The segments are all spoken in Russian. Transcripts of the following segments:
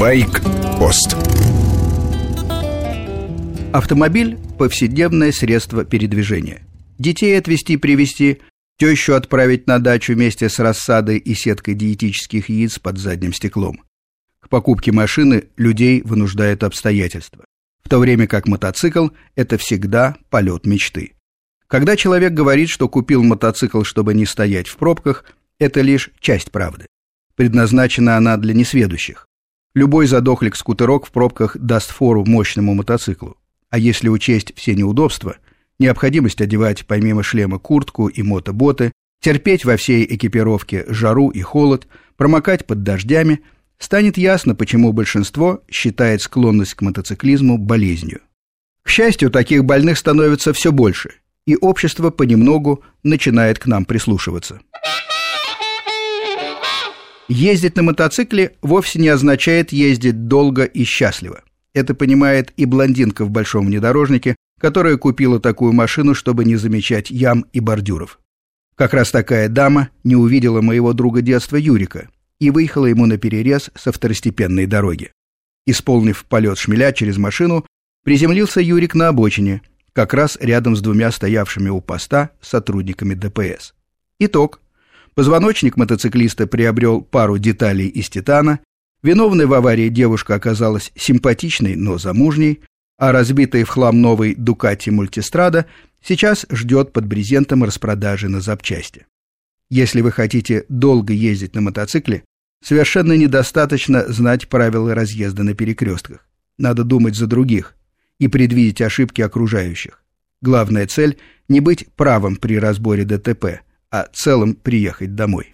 Байк-пост Автомобиль – повседневное средство передвижения. Детей отвезти привезти, тещу отправить на дачу вместе с рассадой и сеткой диетических яиц под задним стеклом. К покупке машины людей вынуждают обстоятельства. В то время как мотоцикл – это всегда полет мечты. Когда человек говорит, что купил мотоцикл, чтобы не стоять в пробках, это лишь часть правды. Предназначена она для несведущих. Любой задохлик-скутерок в пробках даст фору мощному мотоциклу. А если учесть все неудобства, необходимость одевать помимо шлема куртку и мотоботы, терпеть во всей экипировке жару и холод, промокать под дождями, станет ясно, почему большинство считает склонность к мотоциклизму болезнью. К счастью, таких больных становится все больше, и общество понемногу начинает к нам прислушиваться. Ездить на мотоцикле вовсе не означает ездить долго и счастливо. Это понимает и блондинка в большом внедорожнике, которая купила такую машину, чтобы не замечать ям и бордюров. Как раз такая дама не увидела моего друга детства Юрика и выехала ему на перерез со второстепенной дороги. Исполнив полет шмеля через машину, приземлился Юрик на обочине, как раз рядом с двумя стоявшими у поста сотрудниками ДПС. Итог. Позвоночник мотоциклиста приобрел пару деталей из титана, виновной в аварии девушка оказалась симпатичной, но замужней, а разбитый в хлам новый Дукати Мультистрада сейчас ждет под брезентом распродажи на запчасти. Если вы хотите долго ездить на мотоцикле, совершенно недостаточно знать правила разъезда на перекрестках. Надо думать за других, и предвидеть ошибки окружающих. Главная цель – не быть правым при разборе ДТП, а целым приехать домой.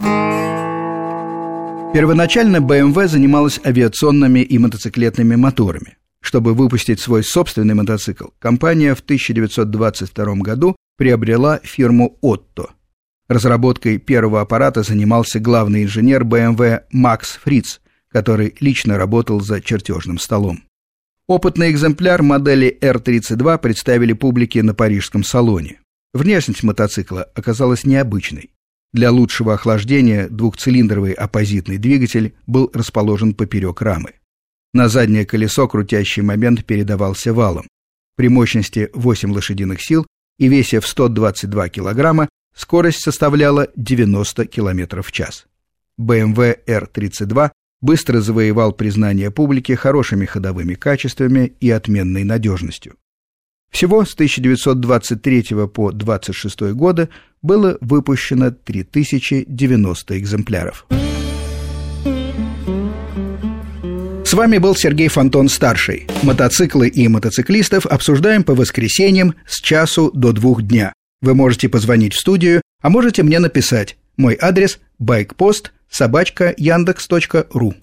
Первоначально BMW занималась авиационными и мотоциклетными моторами. Чтобы выпустить свой собственный мотоцикл, компания в 1922 году приобрела фирму Otto. Разработкой первого аппарата занимался главный инженер BMW Макс Фриц, который лично работал за чертежным столом. Опытный экземпляр модели R32 представили публике на парижском салоне. Внешность мотоцикла оказалась необычной. Для лучшего охлаждения двухцилиндровый оппозитный двигатель был расположен поперек рамы. На заднее колесо крутящий момент передавался валом. При мощности 8 лошадиных сил и весе в 122 килограмма скорость составляла 90 км в час. BMW R32 быстро завоевал признание публики хорошими ходовыми качествами и отменной надежностью. Всего с 1923 по 26 годы было выпущено 3090 экземпляров. С вами был Сергей Фонтон-старший. Мотоциклы и мотоциклистов обсуждаем по воскресеньям с часу до двух дня. Вы можете позвонить в студию, а можете мне написать. Мой адрес – байкпост собачка яндекс.ру.